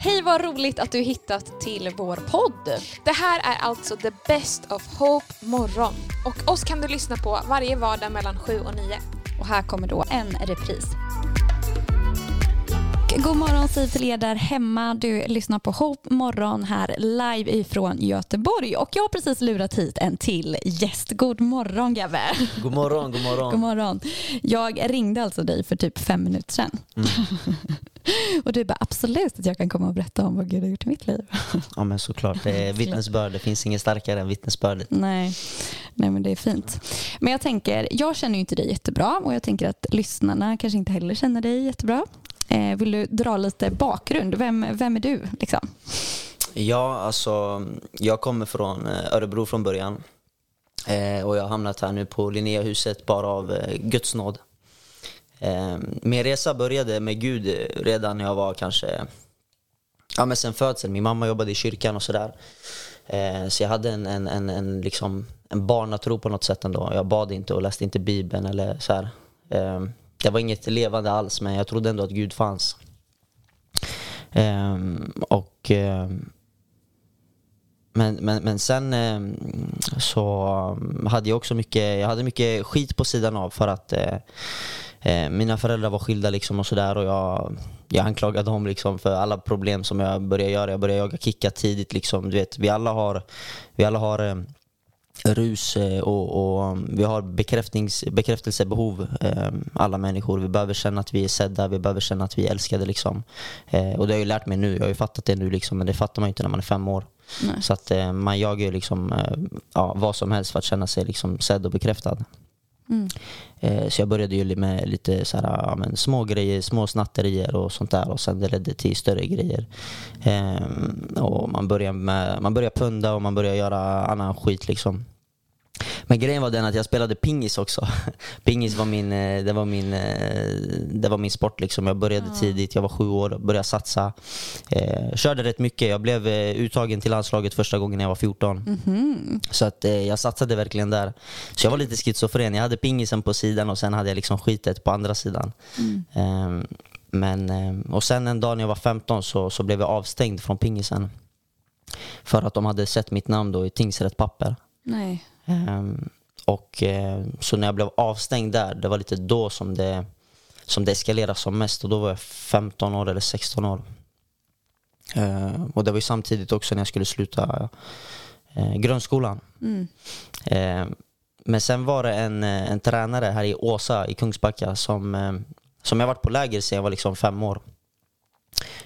Hej vad roligt att du hittat till vår podd. Det här är alltså The Best of Hope morgon. Och oss kan du lyssna på varje vardag mellan 7 och 9. Och här kommer då en repris. God morgon säger till er där hemma. Du lyssnar på Hope morgon här live ifrån Göteborg och jag har precis lurat hit en till gäst. God morgon Gabbe. God morgon, god morgon. God morgon. Jag ringde alltså dig för typ fem minuter sedan. Mm. och du bara absolut att jag kan komma och berätta om vad Gud har gjort i mitt liv. ja men såklart, det är vittnesbörd. Det finns inget starkare än vittnesbördet. Nej. Nej men det är fint. Men jag tänker, jag känner ju inte dig jättebra och jag tänker att lyssnarna kanske inte heller känner dig jättebra. Eh, vill du dra lite bakgrund? Vem, vem är du? Liksom? Ja, alltså jag kommer från eh, Örebro från början. Eh, och jag har hamnat här nu på Linnéhuset bara av eh, Guds nåd. Eh, min resa började med Gud eh, redan när jag var kanske, ja men sen födseln. Min mamma jobbade i kyrkan och sådär. Eh, så jag hade en, en, en, en, liksom, en barnatro på något sätt ändå. Jag bad inte och läste inte bibeln eller så här. Ehm, det var inget levande alls, men jag trodde ändå att Gud fanns. Um, och, um, men, men, men sen um, så hade jag också mycket, jag hade mycket skit på sidan av för att uh, mina föräldrar var skilda liksom och sådär och jag, jag anklagade dem liksom för alla problem som jag började göra. Jag började jaga kicka tidigt. Liksom. Du vet, vi alla har, vi alla har rus eh, och, och, vi har bekräftelsebehov, eh, alla människor. Vi behöver känna att vi är sedda, vi behöver känna att vi är älskade. Liksom. Eh, och det har jag lärt mig nu, jag har ju fattat det nu, liksom, men det fattar man inte när man är fem år. Nej. Så att man jagar liksom, ja, vad som helst för att känna sig liksom, sedd och bekräftad. Mm. Eh, så jag började ju med lite så här, ja, men små grejer, små snatterier och sånt där och sen det ledde till större grejer. Ehm, och man började, med, man började punda och man började göra annan skit liksom. Men grejen var den att jag spelade pingis också. Pingis var min, eh, det var min, eh, det var min sport. Liksom. Jag började ja. tidigt, jag var sju år, började satsa. Eh, körde rätt mycket. Jag blev eh, uttagen till landslaget första gången när jag var 14. Mm -hmm. Så att, eh, jag satsade verkligen där. Så jag var lite schizofren. Jag hade pingisen på sidan och sen hade jag liksom skitet på andra sidan. Mm. Eh, men, och sen en dag när jag var 15 så, så blev jag avstängd från pingisen. För att de hade sett mitt namn då i tingsrätt papper. Nej. Um, och uh, Så när jag blev avstängd där, det var lite då som det, som det eskalerade som mest. Och då var jag 15 år eller 16 år. Uh, och det var ju samtidigt också när jag skulle sluta uh, grundskolan. Mm. Uh, men sen var det en, en tränare här i Åsa i Kungsbacka som, som jag varit på läger sedan jag var liksom fem år.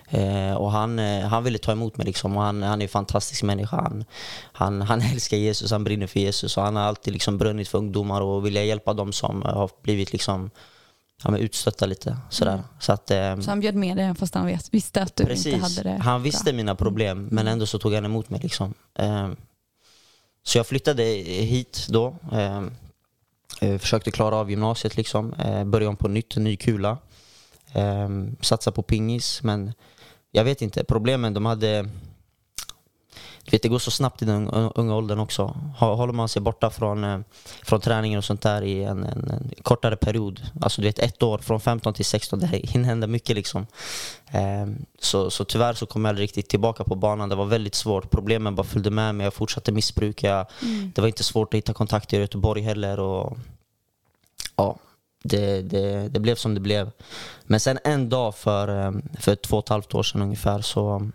Eh, och han, eh, han ville ta emot mig liksom, och han, han är en fantastisk människa. Han, han, han älskar Jesus, han brinner för Jesus och han har alltid liksom brunnit för ungdomar och vill hjälpa dem som har blivit liksom, ja, utstötta lite. Sådär. Mm. Så, att, eh, så han bjöd med dig fast han visste att du precis. inte hade det Han visste bra. mina problem mm. men ändå så tog han emot mig. Liksom. Eh, så jag flyttade hit då. Eh, eh, försökte klara av gymnasiet, liksom. började om på nytt, ny kula. Eh, satsa på pingis men jag vet inte, problemen de hade... Du vet, det går så snabbt i den unga åldern också. Håller man sig borta från, eh, från träningen och sånt där i en, en, en, kortare period, alltså du vet ett år, från 15 till 16, det hinner hända mycket liksom. Ehm, så, så tyvärr så kom jag aldrig riktigt tillbaka på banan. Det var väldigt svårt. Problemen bara följde med mig. Jag fortsatte missbruka. Mm. Det var inte svårt att hitta kontakter i Göteborg heller. Och, ja, det, det, det, blev som det blev. Men sen en dag för, eh, för två och ett halvt år sedan ungefär så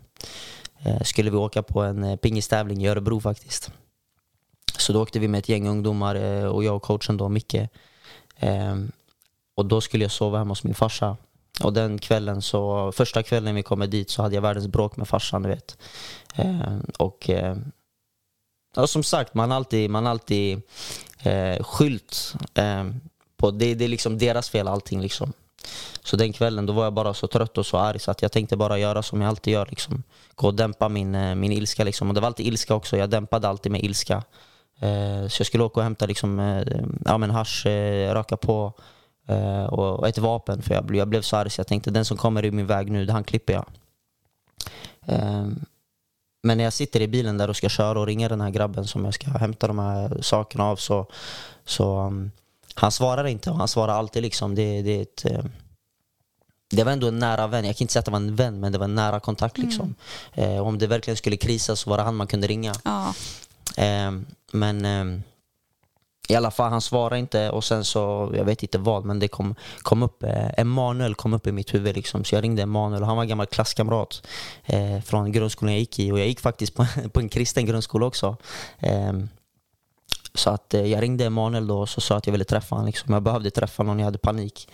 eh, skulle vi åka på en eh, pingistävling i Örebro faktiskt. Så då åkte vi med ett gäng ungdomar och jag och coachen då, Micke. Ehm, och då skulle jag sova hemma hos min farsa. Och den kvällen så, första kvällen vi kommer dit så hade jag världens bråk med farsan, du vet. Ehm, och ja, som sagt, man har alltid, man alltid eh, skylt ehm, på. Det, det är liksom deras fel allting. Liksom. Så den kvällen då var jag bara så trött och så arg så att jag tänkte bara göra som jag alltid gör. Liksom. Gå och dämpa min, eh, min ilska. Liksom. Och det var alltid ilska också. Jag dämpade alltid med ilska. Eh, så jag skulle åka och hämta liksom, eh, ja, men hasch, eh, röka på eh, och, och, ett vapen. För jag, jag blev så arg så jag tänkte den som kommer i min väg nu, han klipper jag. Ehm, men när jag sitter i bilen där och ska köra och ringa den här grabben som jag ska hämta de här sakerna av så, så um, han svarar inte och han svarar alltid liksom. Det, det är ett, eh, det var ändå en nära vän. Jag kan inte säga att det var en vän, men det var en nära kontakt. Liksom. Eh, om det verkligen skulle krisa så var det han man kunde ringa. Ja. Eh, men eh, i alla fall, han svarade inte och sen så, jag vet inte vad, men det kom, kom upp, eh, Emanuel kom upp i mitt huvud liksom. Så jag ringde Emanuel och han var en gammal klasskamrat eh, från grundskolan jag gick i. Och jag gick faktiskt på, på en kristen grundskola också. Eh, så att eh, jag ringde Emanuel då och så sa att jag ville träffa honom. Liksom. Jag behövde träffa någon, jag hade panik.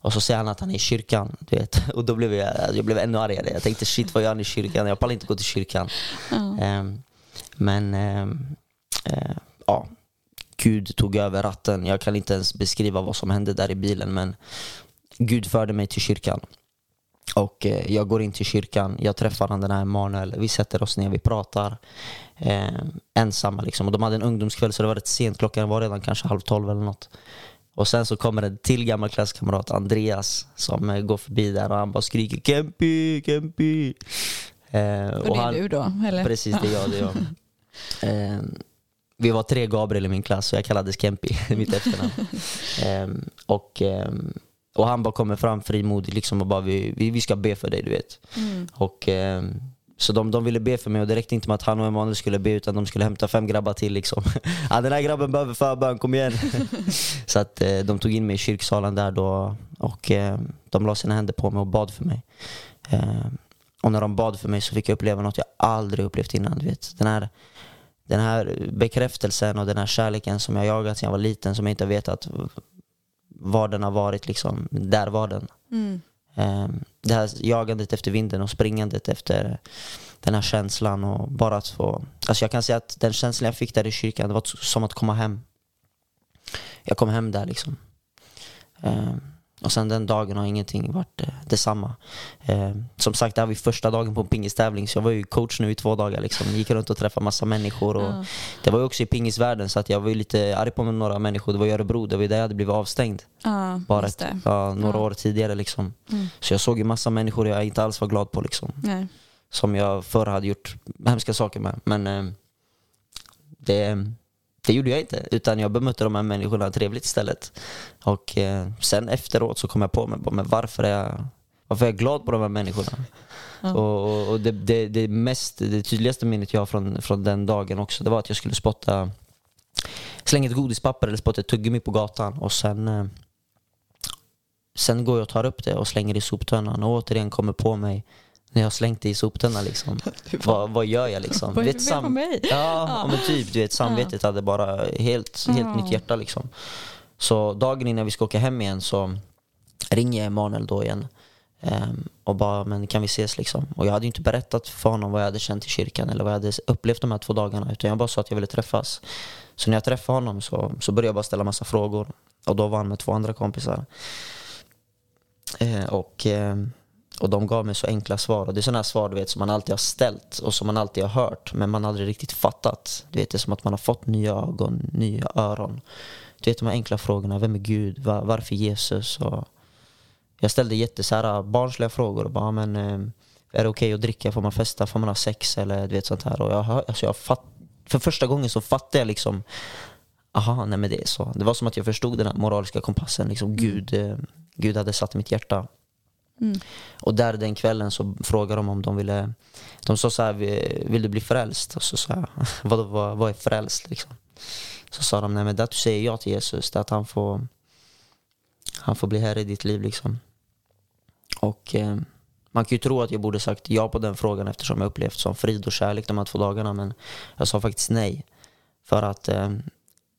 Och så säger han att han är i kyrkan. Du vet. Och då blev jag, jag blev ännu argare. Jag tänkte shit vad gör han i kyrkan? Jag pallar inte gå till kyrkan. Um, men um, uh, ja, Gud tog över ratten. Jag kan inte ens beskriva vad som hände där i bilen men Gud förde mig till kyrkan. Och eh, jag går in till kyrkan, jag träffar han den här Emanuel, vi sätter oss ner, vi pratar eh, ensamma liksom. Och de hade en ungdomskväll så det var rätt sent, klockan var redan kanske halv tolv eller något. Och sen så kommer en till gammal klasskamrat, Andreas, som eh, går förbi där och han bara skriker Kempi, Kempi. Eh, och, och det är han, du då? Eller? Precis, det är jag. Det är jag. Eh, vi var tre Gabriel i min klass och jag kallades Kempi, mitt efternamn. eh, och, eh, och han bara kommer fram frimodigt liksom och bara vi, vi, vi ska be för dig, du vet. Mm. Och, ehm, så de, de ville be för mig och det räckte inte med att han och Emanuel skulle be utan de skulle hämta fem grabbar till. Liksom. ja, den här grabben behöver förbön, kom igen. så att eh, de tog in mig i kyrksalen där då och eh, de la sina händer på mig och bad för mig. Eh, och när de bad för mig så fick jag uppleva något jag aldrig upplevt innan. Du vet. Den, här, den här bekräftelsen och den här kärleken som jag jagat sedan jag var liten som jag inte vetat var den har varit. Liksom. Där var den. Mm. Ehm, det här jagandet efter vinden och springandet efter den här känslan och bara att få... Alltså jag kan säga att den känslan jag fick där i kyrkan, det var som att komma hem. Jag kom hem där liksom. Ehm, och sen den dagen har ingenting varit eh, detsamma. Eh, som sagt, det här var första dagen på en pingistävling så jag var ju coach nu i två dagar. Liksom. Gick runt och träffade massa människor. Och mm. Det var ju också i pingisvärlden så att jag var ju lite arg på några människor. Det var i Örebro, det var där jag hade blivit avstängd. Mm, Bara ett, ja, några år tidigare. Liksom. Mm. Så jag såg ju massa människor jag inte alls var glad på. Liksom. Som jag förr hade gjort hemska saker med. Men eh, det det gjorde jag inte, utan jag bemötte de här människorna trevligt istället. Och eh, sen efteråt så kom jag på mig, men varför är jag, varför är jag glad på de här människorna? Ja. Och, och det, det, det, mest, det tydligaste minnet jag har från, från den dagen också, det var att jag skulle spotta, slänga ett godispapper eller spotta ett tuggummi på gatan och sen eh, Sen går jag och tar upp det och slänger det i soptunnan och återigen kommer på mig när jag slängt det i soptunnan liksom. vad, vad gör jag liksom? Vad vet, sam mig? Ja, ja. men typ. Du vet, samvetet hade bara helt, helt ja. nytt hjärta liksom. Så dagen innan vi ska åka hem igen så ringer jag Emanuel då igen. Um, och bara, men kan vi ses liksom? Och jag hade inte berättat för honom vad jag hade känt i kyrkan eller vad jag hade upplevt de här två dagarna. Utan jag bara sa att jag ville träffas. Så när jag träffade honom så, så började jag bara ställa massa frågor. Och då var han med två andra kompisar. Uh, och... Um, och de gav mig så enkla svar. Och det är sådana svar du vet, som man alltid har ställt och som man alltid har hört men man aldrig riktigt fattat. Du vet, det är som att man har fått nya ögon, nya öron. Du vet de här enkla frågorna. Vem är Gud? Var, varför Jesus? Och jag ställde jätte så här, barnsliga frågor. Och bara, men, eh, är det okej okay att dricka? Får man festa? Får man ha sex? Eller du vet sånt här. Och jag, alltså jag fatt, för första gången så fattade jag liksom Aha, nej men det är så. Det var som att jag förstod den här moraliska kompassen. Liksom, Gud, eh, Gud hade satt i mitt hjärta Mm. Och där den kvällen så frågade de om de ville... De sa så här, vill du bli frälst? Och så sa jag, vad, vad, vad är frälst? Liksom. Så sa de, nej men det att du säger ja till Jesus, det att han får, han får bli herre i ditt liv. Liksom. Och eh, man kan ju tro att jag borde sagt ja på den frågan eftersom jag upplevt som frid och kärlek de här två dagarna. Men jag sa faktiskt nej. För att eh,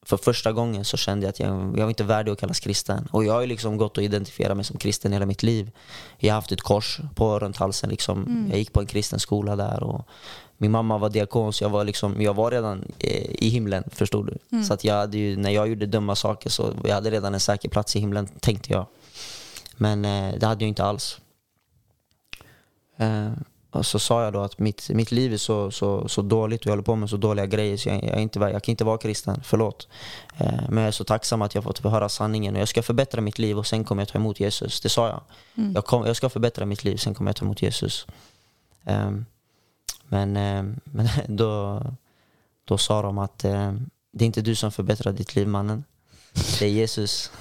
för första gången så kände jag att jag, jag var inte värdig att kallas kristen. Och jag har ju liksom gått och identifierat mig som kristen hela mitt liv. Jag har haft ett kors på runt halsen. Liksom. Mm. Jag gick på en kristen skola där. Och min mamma var diakon så jag var, liksom, jag var redan eh, i himlen, förstod du. Mm. Så att jag hade ju, när jag gjorde dumma saker så jag hade redan en säker plats i himlen, tänkte jag. Men eh, det hade jag inte alls. Eh, och så sa jag då att mitt, mitt liv är så, så, så dåligt och jag håller på med så dåliga grejer så jag, jag, inte, jag kan inte vara kristen, förlåt. Eh, men jag är så tacksam att jag fått höra sanningen och jag ska förbättra mitt liv och sen kommer jag ta emot Jesus. Det sa jag. Mm. Jag, kom, jag ska förbättra mitt liv, sen kommer jag ta emot Jesus. Eh, men eh, men då, då sa de att ehm, det är inte du som förbättrar ditt liv mannen. Det är Jesus.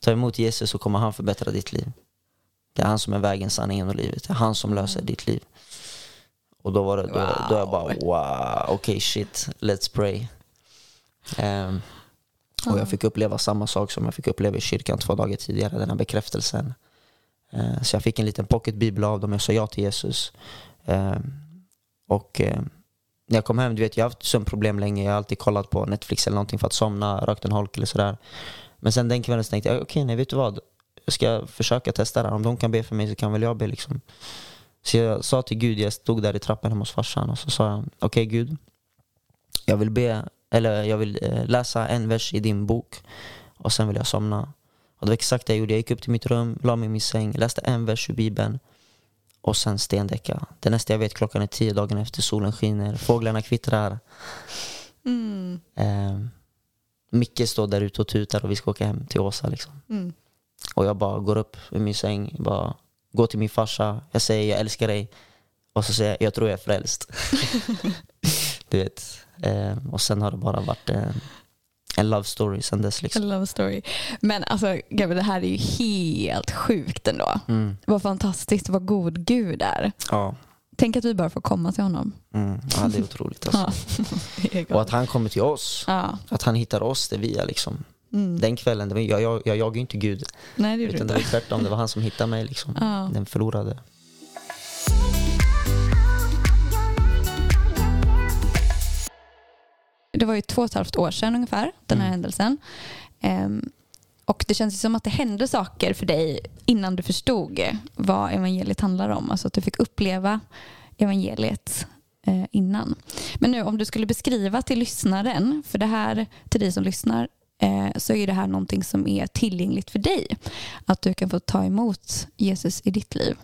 Ta emot Jesus så kommer han förbättra ditt liv. Det är han som är vägen, sanningen och livet. Det är han som löser ditt liv. Och då var det, då, då jag bara wow, okej okay, shit, let's pray. Um, och jag fick uppleva samma sak som jag fick uppleva i kyrkan två dagar tidigare, den här bekräftelsen. Uh, så jag fick en liten pocketbibel av dem, jag sa ja till Jesus. Uh, och uh, när jag kom hem, du vet jag har haft sömnproblem länge, jag har alltid kollat på Netflix eller någonting för att somna, rökt en holk eller sådär. Men sen den kvällen så tänkte jag, okej okay, nej vet du vad? Jag ska försöka testa det här. Om de kan be för mig så kan väl jag be liksom. Så jag sa till Gud, jag stod där i trappan hemma hos farsan och så sa jag, okej okay, Gud, jag vill be, eller jag vill eh, läsa en vers i din bok och sen vill jag somna. Och det var exakt det jag gjorde. Jag gick upp till mitt rum, la mig i min säng, läste en vers ur bibeln och sen stendäcka. Det nästa jag vet klockan är tio dagen efter, solen skiner, fåglarna kvittrar. Mm. Eh, Micke står där ute och tutar och vi ska åka hem till Åsa. Liksom. Mm. Och jag bara går upp i min säng, bara går till min farsa, jag säger jag älskar dig och så säger jag jag tror jag är frälst. du vet. Eh, och sen har det bara varit eh, en love story sen dess. Liksom. En love story. Men alltså, Gabriel, det här är ju helt sjukt ändå. Mm. Vad fantastiskt, vad god Gud är. Ja. Tänk att vi bara får komma till honom. Mm. Ja, det är otroligt. Alltså. ja, och att han kommer till oss. Ja. Att han hittar oss där vi är. Liksom. Mm. Den kvällen, var, jag, jag, jag jagade inte Gud. Nej, det utan inte. det var tvärtom, det var han som hittade mig. Liksom. Ja. Den förlorade. Det var ju två och ett halvt år sedan ungefär, den här mm. händelsen. Um, och det känns som att det hände saker för dig innan du förstod vad evangeliet handlar om. Alltså att du fick uppleva evangeliet eh, innan. Men nu om du skulle beskriva till lyssnaren, för det här till dig som lyssnar, Eh, så är det här någonting som är tillgängligt för dig. Att du kan få ta emot Jesus i ditt liv.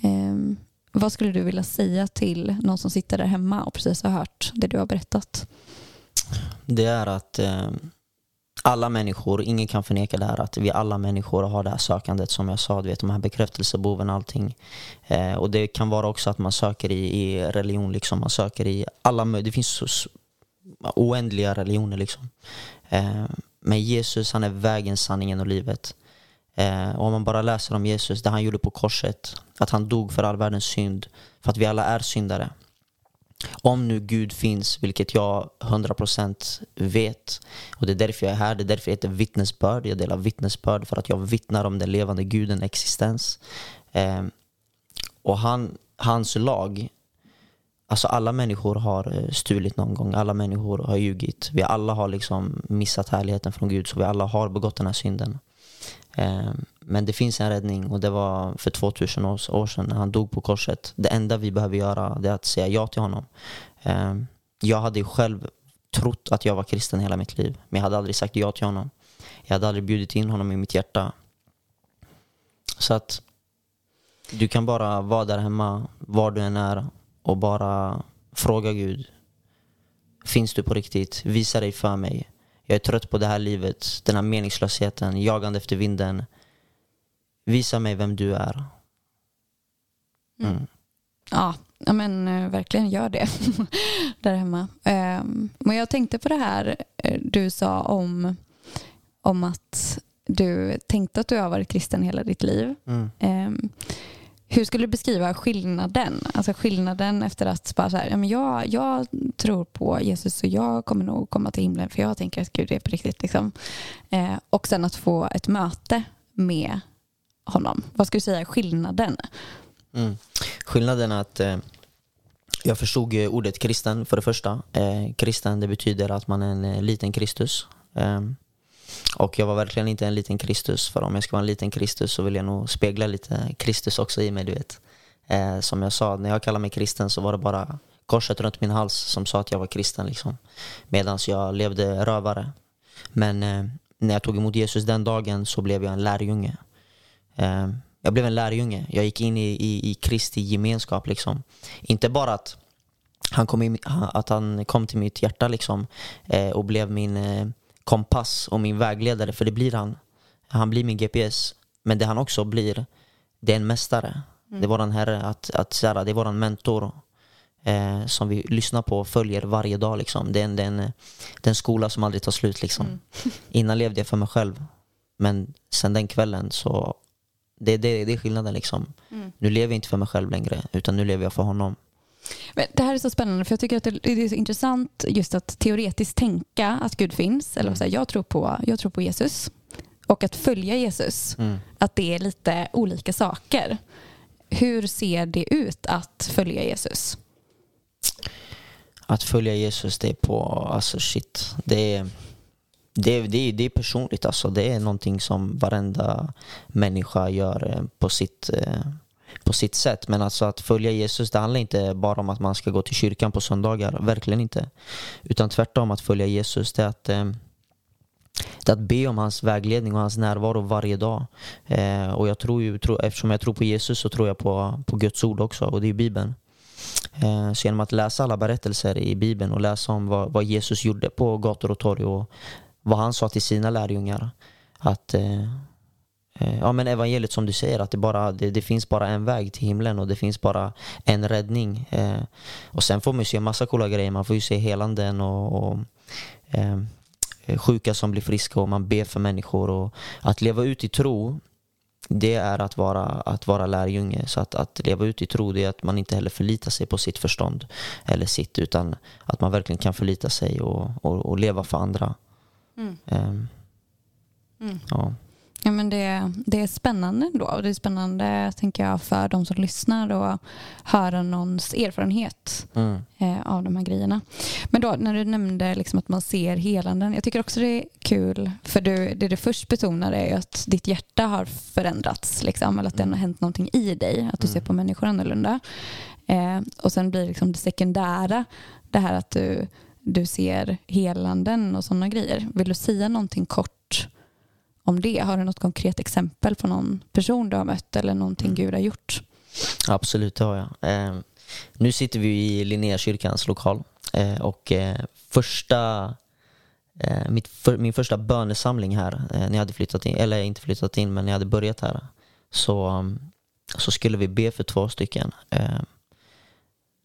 Ehm, vad skulle du vilja säga till någon som sitter där hemma och precis har hört det du har berättat? Det är att eh, alla människor, ingen kan förneka det här att vi alla människor har det här sökandet som jag sa, du vet de här bekräftelsebehoven och allting. Eh, och det kan vara också att man söker i, i religion, liksom. man söker i alla Det finns så, oändliga religioner liksom. Eh, men Jesus han är vägen, sanningen och livet. Eh, och om man bara läser om Jesus, det han gjorde på korset, att han dog för all världens synd, för att vi alla är syndare. Om nu Gud finns, vilket jag 100% vet, och det är därför jag är här, det är därför jag heter vittnesbörd. Jag delar vittnesbörd för att jag vittnar om den levande guden existens. Eh, och han, hans lag, alltså alla människor har eh, stulit någon gång, alla människor har ljugit. Vi alla har liksom missat härligheten från Gud, så vi alla har begått den här synden. Ehm, men det finns en räddning och det var för 2000 år sedan när han dog på korset. Det enda vi behöver göra är att säga ja till honom. Ehm, jag hade själv trott att jag var kristen hela mitt liv, men jag hade aldrig sagt ja till honom. Jag hade aldrig bjudit in honom i mitt hjärta. Så att du kan bara vara där hemma, var du än är och bara fråga Gud. Finns du på riktigt? Visa dig för mig. Jag är trött på det här livet, den här meningslösheten, jagande efter vinden. Visa mig vem du är. Mm. mm. Ja, men eh, verkligen gör det där hemma. Um, men jag tänkte på det här eh, du sa om, om att du tänkte att du har varit kristen hela ditt liv. Mm. Hur skulle du beskriva skillnaden? Alltså skillnaden efter att bara så här, ja, men jag, jag tror på Jesus och jag kommer nog komma till himlen för jag tänker att Gud är på riktigt. Liksom. Eh, och sen att få ett möte med honom. Vad skulle du säga är skillnaden? Mm. Skillnaden är att eh, jag förstod ordet kristen för det första. Eh, kristen det betyder att man är en eh, liten Kristus. Ehm, och jag var verkligen inte en liten Kristus, för om jag ska vara en liten Kristus så vill jag nog spegla lite Kristus också i mig, du vet. Eh, som jag sa, när jag kallade mig kristen så var det bara korset runt min hals som sa att jag var kristen. Liksom. Medan jag levde rövare. Men eh, när jag tog emot Jesus den dagen så blev jag en lärjunge. Eh, jag blev en lärjunge. Jag gick in i, i, i Kristi gemenskap. Liksom. Inte bara att han kom, in, att han kom till mitt hjärta liksom, eh, och blev min eh, kompass och min vägledare, för det blir han. Han blir min GPS. Men det han också blir, det är en mästare. Mm. Det är våran herre, att, att, så det är våran mentor eh, som vi lyssnar på och följer varje dag. Liksom. Det, är en, det, är en, det är en skola som aldrig tar slut. Liksom. Mm. Innan levde jag för mig själv. Men sen den kvällen så Det, det, det är skillnaden liksom. Mm. Nu lever jag inte för mig själv längre, utan nu lever jag för honom. Men det här är så spännande för jag tycker att det är så intressant just att teoretiskt tänka att Gud finns. Eller så här, jag, tror på, jag tror på Jesus. Och att följa Jesus. Mm. Att det är lite olika saker. Hur ser det ut att följa Jesus? Att följa Jesus, det är på, alltså shit. Det är, det, är- det, är, det är personligt alltså. Det är någonting som varenda människa gör eh, på sitt, eh, på sitt sätt. Men alltså att följa Jesus, det handlar inte bara om att man ska gå till kyrkan på söndagar. Verkligen inte. Utan tvärtom, att följa Jesus, det är att eh, det är att be om hans vägledning och hans närvaro varje dag. Eh, och jag tror ju, tro, eftersom jag tror på Jesus så tror jag på, på Guds ord också och det är Bibeln. Eh, så genom att läsa alla berättelser i Bibeln och läsa om vad, vad Jesus gjorde på gator och torg och vad han sa till sina lärjungar. Att eh, eh, ja, men evangeliet som du säger, att det, bara, det, det finns bara en väg till himlen och det finns bara en räddning. Eh, och sen får man ju se massa coola grejer. Man får ju se helanden och, och eh, sjuka som blir friska och man ber för människor. Och att leva ut i tro, det är att vara, att vara lärjunge. Så att, att leva ut i tro, det är att man inte heller förlitar sig på sitt förstånd eller sitt, utan att man verkligen kan förlita sig och, och, och leva för andra. Mm. Ehm, Mm. ja. Ja, men det, det är spännande. Och det är spännande tänker jag, för de som lyssnar och höra någons erfarenhet Mm. eh, av de här grejerna. Men då när du nämnde liksom att man ser helanden. Jag tycker också det är kul för du, det du först betonade är att ditt hjärta har förändrats. Liksom, eller att det har hänt någonting i dig. Att du ser på människor annorlunda. Eh, och sen blir liksom det sekundära det här att du, du ser helanden och sådana grejer. Vill du säga någonting kort om det? Har du något konkret exempel på någon person du har mött eller någonting Gud har gjort? Absolut, det har jag. Eh, nu sitter vi i Linnéakyrkans lokal eh, och eh, första, eh, för, min första bönesamling här, eh, när jag hade flyttat in, eller inte flyttat in, men när jag hade börjat här, så, så skulle vi be för två stycken. Eh,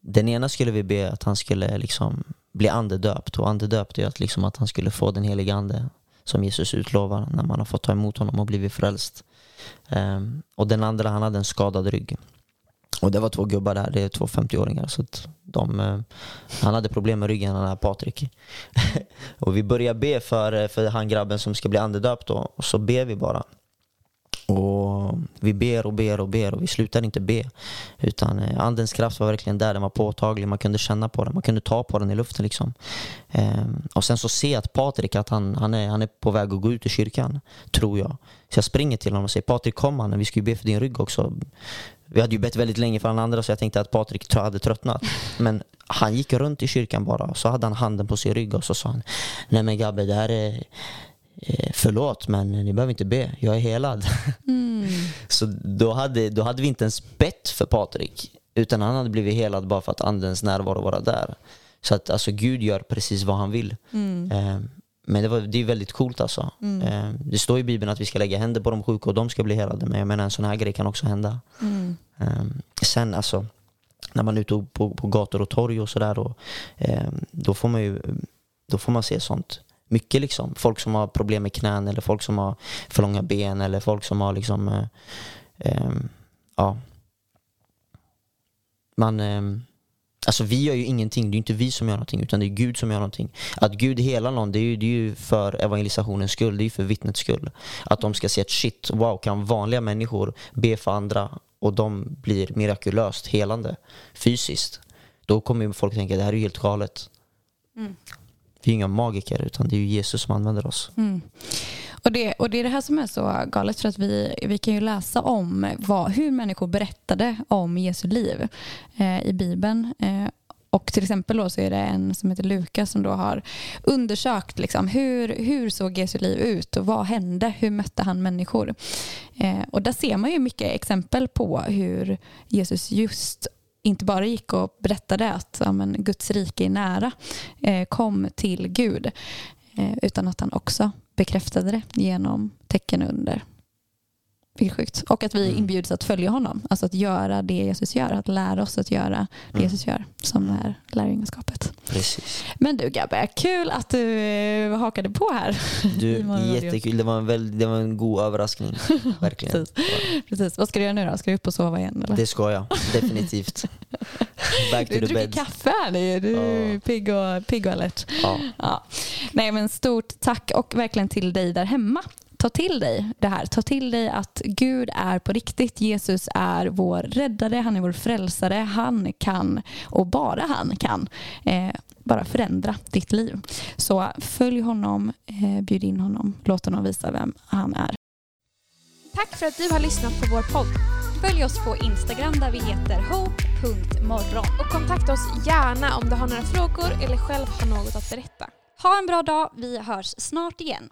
den ena skulle vi be att han skulle liksom bli andedöpt och andedöpt är att, liksom att han skulle få den heliga ande som Jesus utlovar när man har fått ta emot honom och blivit frälst. Ehm, och den andra, han hade en skadad rygg. Och det var två gubbar där, det är två 50-åringar. Så att de, eh, han hade problem med ryggen, den här Patrik. och vi börjar be för, eh, för han grabben som ska bli andedöpt då. Och så ber vi bara. Och vi ber och ber och ber och vi slutar inte be. Utan eh, andens kraft var verkligen där, den var påtaglig. Man kunde känna på den, man kunde ta på den i luften. Liksom. Ehm, och sen så ser jag att Patrik, att han, han, är, han är på väg att gå ut ur kyrkan, tror jag. Så jag springer till honom och säger Patrik kom mannen, vi ska ju be för din rygg också. Vi hade ju bett väldigt länge för den andra så jag tänkte att Patrik hade tröttnat. Men han gick runt i kyrkan bara så hade han handen på sin rygg och så sa han Nej men Gabbe, det här är förlåt men ni behöver inte be, jag är helad. så då hade, då hade vi inte ens bett för Patrik utan han hade blivit helad bara för att andens närvaro var där. Så att alltså Gud gör precis vad han vill. Eh, men det, var, det är väldigt coolt alltså. Eh, det står i Bibeln att vi ska lägga händer på de sjuka och de ska bli helade. Men jag menar en sån här grej kan också hända. Eh, sen alltså, när man är ute på, på gator och torg och sådär, eh, då får man ju då får man se sånt. Mycket liksom. Folk som har problem med knän eller folk som har för långa ben eller folk som har liksom, eh, eh, ja. Man, eh, Alltså vi gör ju ingenting, det är inte vi som gör någonting utan det är Gud som gör någonting. Att Gud helar någon det är ju, det är ju för evangelisationens skull, det är ju för vittnets skull. Att de ska se att shit, wow, kan vanliga människor be för andra och de blir mirakulöst helande fysiskt. Då kommer ju folk tänka det här är ju helt galet. Mm. Vi är inga magiker utan det är ju Jesus som använder oss. Mm. Och, det, och det är det här som är så galet för att vi, vi kan ju läsa om vad, hur människor berättade om Jesu liv eh, i Bibeln. Eh, och till exempel då så är det en som heter Lukas som då har undersökt liksom hur, hur såg Jesu liv ut och vad hände? Hur mötte han människor? Eh, och där ser man ju mycket exempel på hur Jesus just inte bara gick och berättade att ja, men, Guds rike är nära, eh, kom till Gud, eh, utan att han också bekräftade det genom tecken under. Vilket sjukt. Och att vi Mm. inbjuds att följa honom. Alltså att göra det Jesus gör. Att lära oss att göra det Mm. Jesus gör. Som är lärjungaskapet. Precis. Men du Gabbe, kul att du eh, hakade på här. Du, jättekul. Det var, en väldigt, det var en god överraskning. Verkligen. Precis. Precis. Vad ska du göra nu då? Ska du upp och sova igen? Eller? Det ska jag. Definitivt. Back Du to the dricker bed. kaffe här nu. Du är Ja. pigg och, pigg och alert. Ja. Ja. Nej, men stort tack och verkligen till dig där hemma. Ta till dig det här. Ta till dig att Gud är på riktigt. Jesus är vår räddare, han är vår frälsare. Han kan, och bara han kan, eh, bara förändra ditt liv. Så följ honom, eh, bjud in honom, låt honom visa vem han är. Tack för att du har lyssnat på vår podd. Följ oss på Instagram där vi heter hope.morgon. Och kontakta oss gärna om du har några frågor eller själv har något att berätta. Ha en bra dag, vi hörs snart igen.